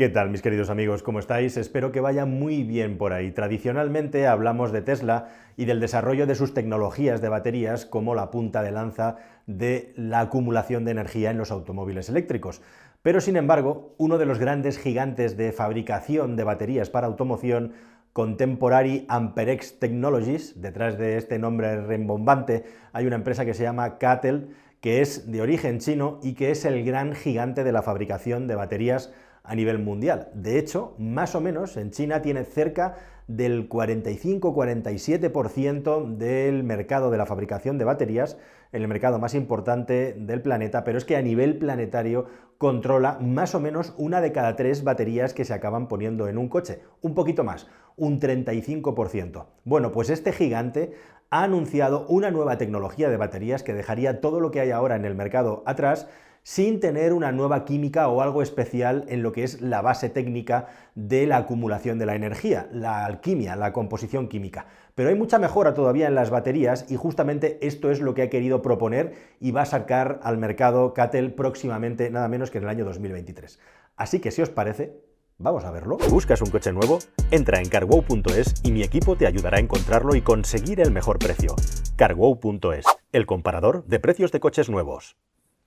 ¿Qué tal mis queridos amigos? ¿Cómo estáis? Espero que vaya muy bien por ahí. Tradicionalmente hablamos de Tesla y del desarrollo de sus tecnologías de baterías como la punta de lanza de la acumulación de energía en los automóviles eléctricos. Pero sin embargo, uno de los grandes gigantes de fabricación de baterías para automoción Contemporary Amperex Technologies, detrás de este nombre rembombante hay una empresa que se llama CATL, que es de origen chino y que es el gran gigante de la fabricación de baterías a nivel mundial. De hecho, más o menos en China tiene cerca del 45-47% del mercado de la fabricación de baterías, el mercado más importante del planeta, pero es que a nivel planetario controla más o menos una de cada tres baterías que se acaban poniendo en un coche, un poquito más, un 35%. Bueno, pues este gigante ha anunciado una nueva tecnología de baterías que dejaría todo lo que hay ahora en el mercado atrás sin tener una nueva química o algo especial en lo que es la base técnica de la acumulación de la energía, la alquimia, la composición química. Pero hay mucha mejora todavía en las baterías y justamente esto es lo que ha querido proponer y va a sacar al mercado Catel próximamente, nada menos que en el año 2023. Así que si os parece, Vamos a verlo. ¿Buscas un coche nuevo? Entra en carwow.es y mi equipo te ayudará a encontrarlo y conseguir el mejor precio. carwow.es, el comparador de precios de coches nuevos.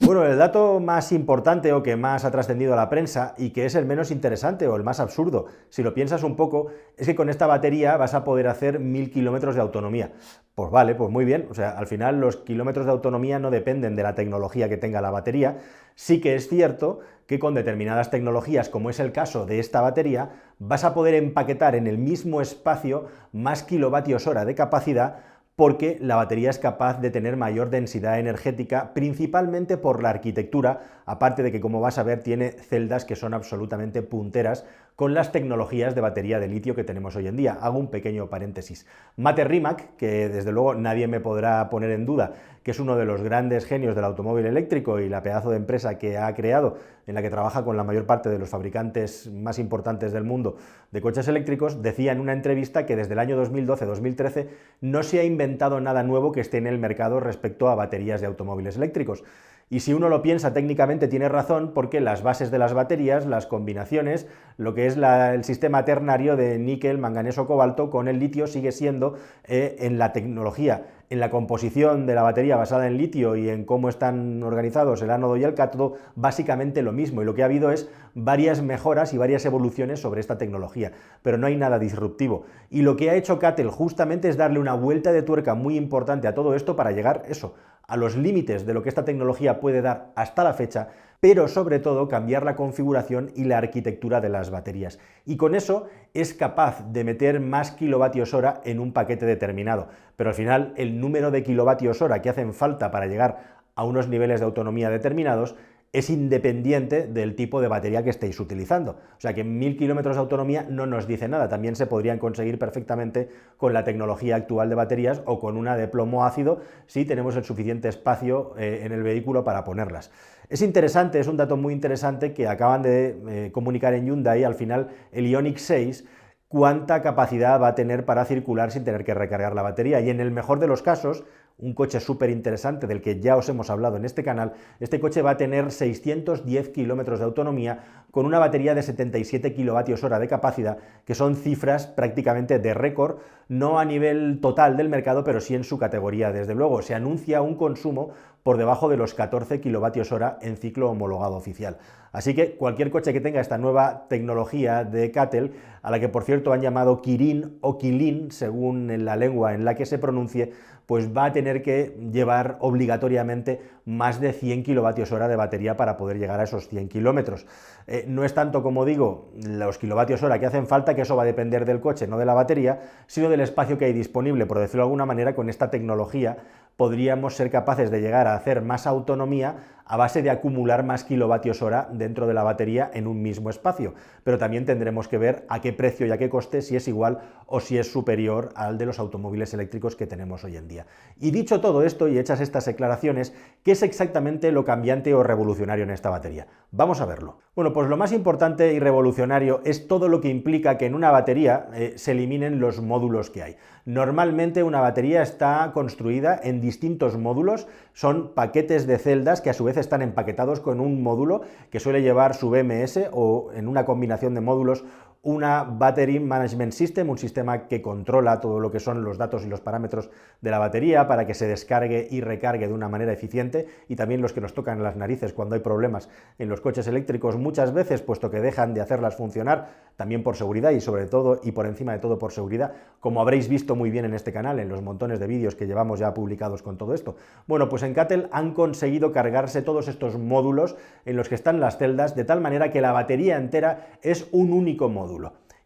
Bueno, el dato más importante o que más ha trascendido a la prensa y que es el menos interesante o el más absurdo, si lo piensas un poco, es que con esta batería vas a poder hacer mil kilómetros de autonomía. Pues vale, pues muy bien, o sea, al final los kilómetros de autonomía no dependen de la tecnología que tenga la batería, sí que es cierto que con determinadas tecnologías, como es el caso de esta batería, vas a poder empaquetar en el mismo espacio más kilovatios hora de capacidad porque la batería es capaz de tener mayor densidad energética, principalmente por la arquitectura, aparte de que, como vas a ver, tiene celdas que son absolutamente punteras con las tecnologías de batería de litio que tenemos hoy en día. Hago un pequeño paréntesis. Mate Rimac, que desde luego nadie me podrá poner en duda que es uno de los grandes genios del automóvil eléctrico y la pedazo de empresa que ha creado, en la que trabaja con la mayor parte de los fabricantes más importantes del mundo de coches eléctricos, decía en una entrevista que desde el año 2012-2013 no se ha inventado nada nuevo que esté en el mercado respecto a baterías de automóviles eléctricos. Y si uno lo piensa técnicamente tiene razón porque las bases de las baterías, las combinaciones, lo que es el sistema ternario de níquel, manganeso, cobalto con el litio sigue siendo eh, en la tecnología, en la composición de la batería basada en litio y en cómo están organizados el ánodo y el cátodo, básicamente lo mismo. Y lo que ha habido es varias mejoras y varias evoluciones sobre esta tecnología, pero no hay nada disruptivo. Y lo que ha hecho Catel justamente es darle una vuelta de tuerca muy importante a todo esto para llegar eso, a los límites de lo que esta tecnología puede dar hasta la fecha, pero sobre todo cambiar la configuración y la arquitectura de las baterías. Y con eso es capaz de meter más kilovatios hora en un paquete determinado. Pero al final el número de kilovatios hora que hacen falta para llegar a unos niveles de autonomía determinados es independiente del tipo de batería que estéis utilizando. O sea que 1000 kilómetros de autonomía no nos dice nada, también se podrían conseguir perfectamente con la tecnología actual de baterías o con una de plomo ácido si tenemos el suficiente espacio eh, en el vehículo para ponerlas. Es interesante, es un dato muy interesante que acaban de eh, comunicar en Hyundai al final el Ioniq 6 cuánta capacidad va a tener para circular sin tener que recargar la batería y en el mejor de los casos un coche súper interesante del que ya os hemos hablado en este canal, este coche va a tener 610 kilómetros de autonomía con una batería de 77 kilovatios hora de capacidad, que son cifras prácticamente de récord, no a nivel total del mercado, pero sí en su categoría. Desde luego, se anuncia un consumo por debajo de los 14 kilovatios hora en ciclo homologado oficial. Así que cualquier coche que tenga esta nueva tecnología de Catel, a la que por cierto han llamado Kirin o Kilin, según la lengua en la que se pronuncie, pues va a tener que llevar obligatoriamente más de 100 kilovatios hora de batería para poder llegar a esos 100 kilómetros. Eh, no es tanto, como digo, los kilovatios hora que hacen falta, que eso va a depender del coche, no de la batería, sino del espacio que hay disponible, por decirlo de alguna manera, con esta tecnología podríamos ser capaces de llegar a hacer más autonomía a base de acumular más kilovatios hora dentro de la batería en un mismo espacio. Pero también tendremos que ver a qué precio y a qué coste, si es igual o si es superior al de los automóviles eléctricos que tenemos hoy en día. Y dicho todo esto y hechas estas declaraciones, ¿qué es exactamente lo cambiante o revolucionario en esta batería? Vamos a verlo. Bueno, pues lo más importante y revolucionario es todo lo que implica que en una batería eh, se eliminen los módulos que hay. Normalmente una batería está construida en distintos módulos, son paquetes de celdas que a su vez están empaquetados con un módulo que suele llevar su BMS o en una combinación de módulos una Battery Management System, un sistema que controla todo lo que son los datos y los parámetros de la batería para que se descargue y recargue de una manera eficiente y también los que nos tocan las narices cuando hay problemas en los coches eléctricos muchas veces, puesto que dejan de hacerlas funcionar, también por seguridad y sobre todo y por encima de todo por seguridad, como habréis visto muy bien en este canal, en los montones de vídeos que llevamos ya publicados con todo esto. Bueno, pues en Cattel han conseguido cargarse todos estos módulos en los que están las celdas de tal manera que la batería entera es un único módulo.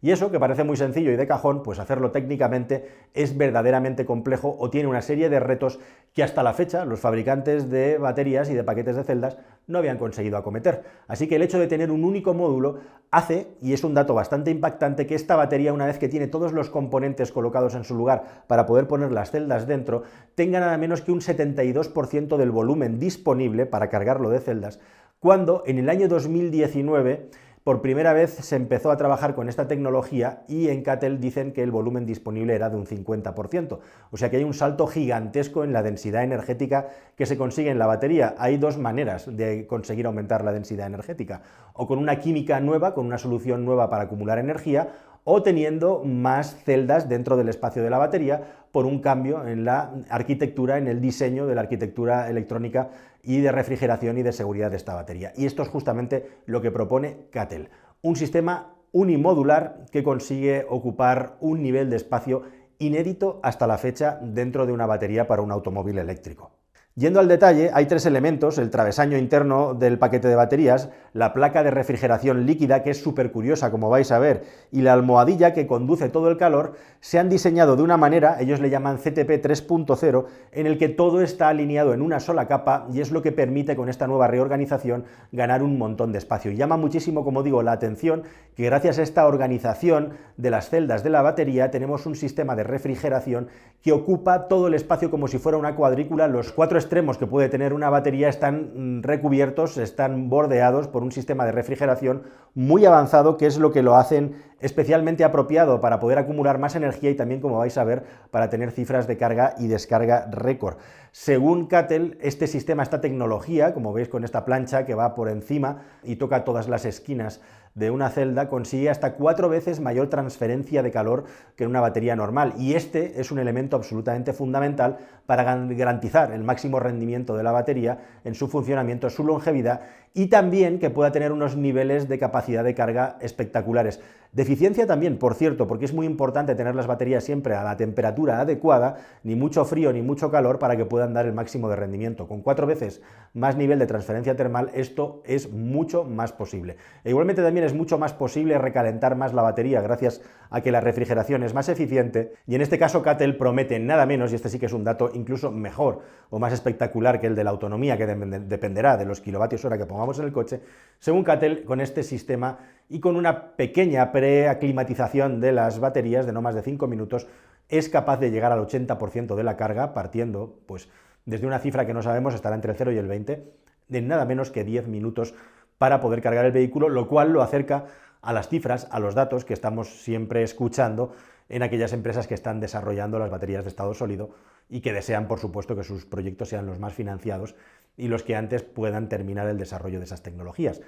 Y eso, que parece muy sencillo y de cajón, pues hacerlo técnicamente es verdaderamente complejo o tiene una serie de retos que hasta la fecha los fabricantes de baterías y de paquetes de celdas no habían conseguido acometer. Así que el hecho de tener un único módulo hace, y es un dato bastante impactante, que esta batería, una vez que tiene todos los componentes colocados en su lugar para poder poner las celdas dentro, tenga nada menos que un 72% del volumen disponible para cargarlo de celdas, cuando en el año 2019 por primera vez se empezó a trabajar con esta tecnología y en Cattel dicen que el volumen disponible era de un 50%. O sea que hay un salto gigantesco en la densidad energética que se consigue en la batería. Hay dos maneras de conseguir aumentar la densidad energética. O con una química nueva, con una solución nueva para acumular energía, o teniendo más celdas dentro del espacio de la batería por un cambio en la arquitectura, en el diseño de la arquitectura electrónica y de refrigeración y de seguridad de esta batería. Y esto es justamente lo que propone Cattel, un sistema unimodular que consigue ocupar un nivel de espacio inédito hasta la fecha dentro de una batería para un automóvil eléctrico. Yendo al detalle, hay tres elementos, el travesaño interno del paquete de baterías, la placa de refrigeración líquida, que es súper curiosa, como vais a ver, y la almohadilla que conduce todo el calor, se han diseñado de una manera, ellos le llaman CTP 3.0, en el que todo está alineado en una sola capa y es lo que permite con esta nueva reorganización ganar un montón de espacio. Llama muchísimo, como digo, la atención que gracias a esta organización de las celdas de la batería tenemos un sistema de refrigeración que ocupa todo el espacio como si fuera una cuadrícula, los cuatro extremos que puede tener una batería están mm, recubiertos, están bordeados por un sistema de refrigeración muy avanzado, que es lo que lo hacen especialmente apropiado para poder acumular más energía y también, como vais a ver, para tener cifras de carga y descarga récord. Según Cattel, este sistema, esta tecnología, como veis con esta plancha que va por encima y toca todas las esquinas de una celda consigue hasta cuatro veces mayor transferencia de calor que en una batería normal. Y este es un elemento absolutamente fundamental para garantizar el máximo rendimiento de la batería en su funcionamiento, su longevidad y también que pueda tener unos niveles de capacidad de carga espectaculares. Deficiencia también, por cierto, porque es muy importante tener las baterías siempre a la temperatura adecuada, ni mucho frío ni mucho calor para que puedan dar el máximo de rendimiento. Con cuatro veces más nivel de transferencia termal, esto es mucho más posible. E igualmente también es mucho más posible recalentar más la batería gracias a que la refrigeración es más eficiente y en este caso Cattel promete nada menos, y este sí que es un dato incluso mejor o más espectacular que el de la autonomía que dependerá de los kilovatios hora que pongamos en el coche, según Cattel con este sistema y con una pequeña preaclimatización de las baterías de no más de 5 minutos es capaz de llegar al 80% de la carga partiendo pues desde una cifra que no sabemos estará entre el 0 y el 20 de nada menos que 10 minutos para poder cargar el vehículo, lo cual lo acerca a las cifras, a los datos que estamos siempre escuchando en aquellas empresas que están desarrollando las baterías de estado sólido y que desean, por supuesto, que sus proyectos sean los más financiados y los que antes puedan terminar el desarrollo de esas tecnologías.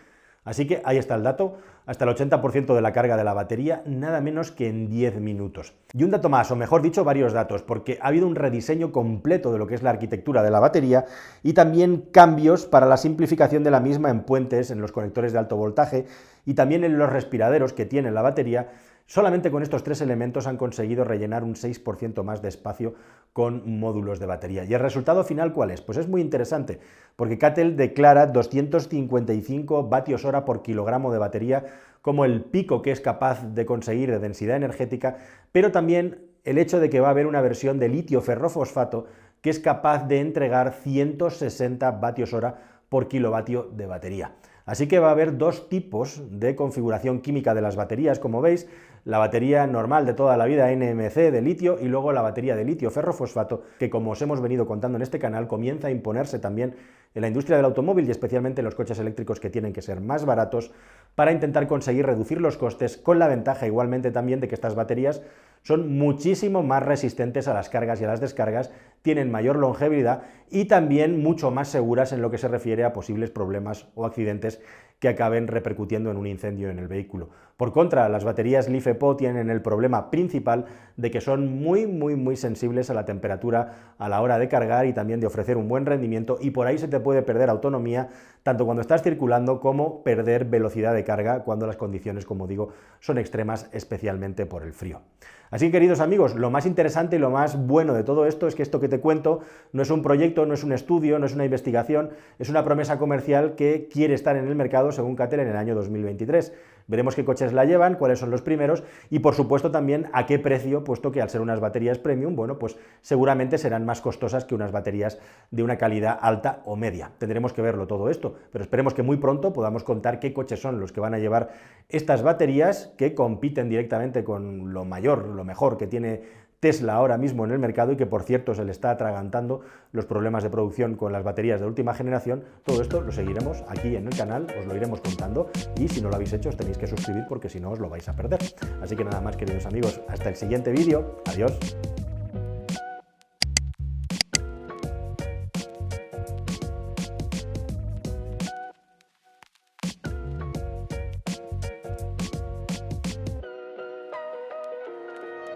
Así que ahí está el dato, hasta el 80% de la carga de la batería, nada menos que en 10 minutos. Y un dato más, o mejor dicho, varios datos, porque ha habido un rediseño completo de lo que es la arquitectura de la batería y también cambios para la simplificación de la misma en puentes, en los conectores de alto voltaje y también en los respiraderos que tiene la batería Solamente con estos tres elementos han conseguido rellenar un 6% más de espacio con módulos de batería. ¿Y el resultado final cuál es? Pues es muy interesante, porque Cattel declara 255 vatios hora por kilogramo de batería como el pico que es capaz de conseguir de densidad energética, pero también el hecho de que va a haber una versión de litio ferrofosfato que es capaz de entregar 160 vatios hora por kilovatio de batería. Así que va a haber dos tipos de configuración química de las baterías, como veis, la batería normal de toda la vida NMC de litio y luego la batería de litio ferrofosfato, que como os hemos venido contando en este canal, comienza a imponerse también en la industria del automóvil y especialmente en los coches eléctricos que tienen que ser más baratos para intentar conseguir reducir los costes con la ventaja igualmente también de que estas baterías son muchísimo más resistentes a las cargas y a las descargas, tienen mayor longevidad y también mucho más seguras en lo que se refiere a posibles problemas o accidentes que acaben repercutiendo en un incendio en el vehículo. Por contra, las baterías LiFePO tienen el problema principal de que son muy, muy, muy sensibles a la temperatura a la hora de cargar y también de ofrecer un buen rendimiento y por ahí se te puede perder autonomía tanto cuando estás circulando como perder velocidad de carga cuando las condiciones, como digo, son extremas, especialmente por el frío. Así queridos amigos, lo más interesante y lo más bueno de todo esto es que esto que te cuento no es un proyecto, no es un estudio, no es una investigación, es una promesa comercial que quiere estar en el según Catel en el año 2023. Veremos qué coches la llevan, cuáles son los primeros y por supuesto también a qué precio, puesto que al ser unas baterías premium, bueno, pues seguramente serán más costosas que unas baterías de una calidad alta o media. Tendremos que verlo todo esto, pero esperemos que muy pronto podamos contar qué coches son los que van a llevar estas baterías que compiten directamente con lo mayor, lo mejor que tiene Tesla ahora mismo en el mercado y que por cierto se le está atragantando los problemas de producción con las baterías de última generación, todo esto lo seguiremos aquí en el canal, os lo iremos contando y si no lo habéis hecho os tenéis que suscribir porque si no os lo vais a perder. Así que nada más queridos amigos, hasta el siguiente vídeo, adiós.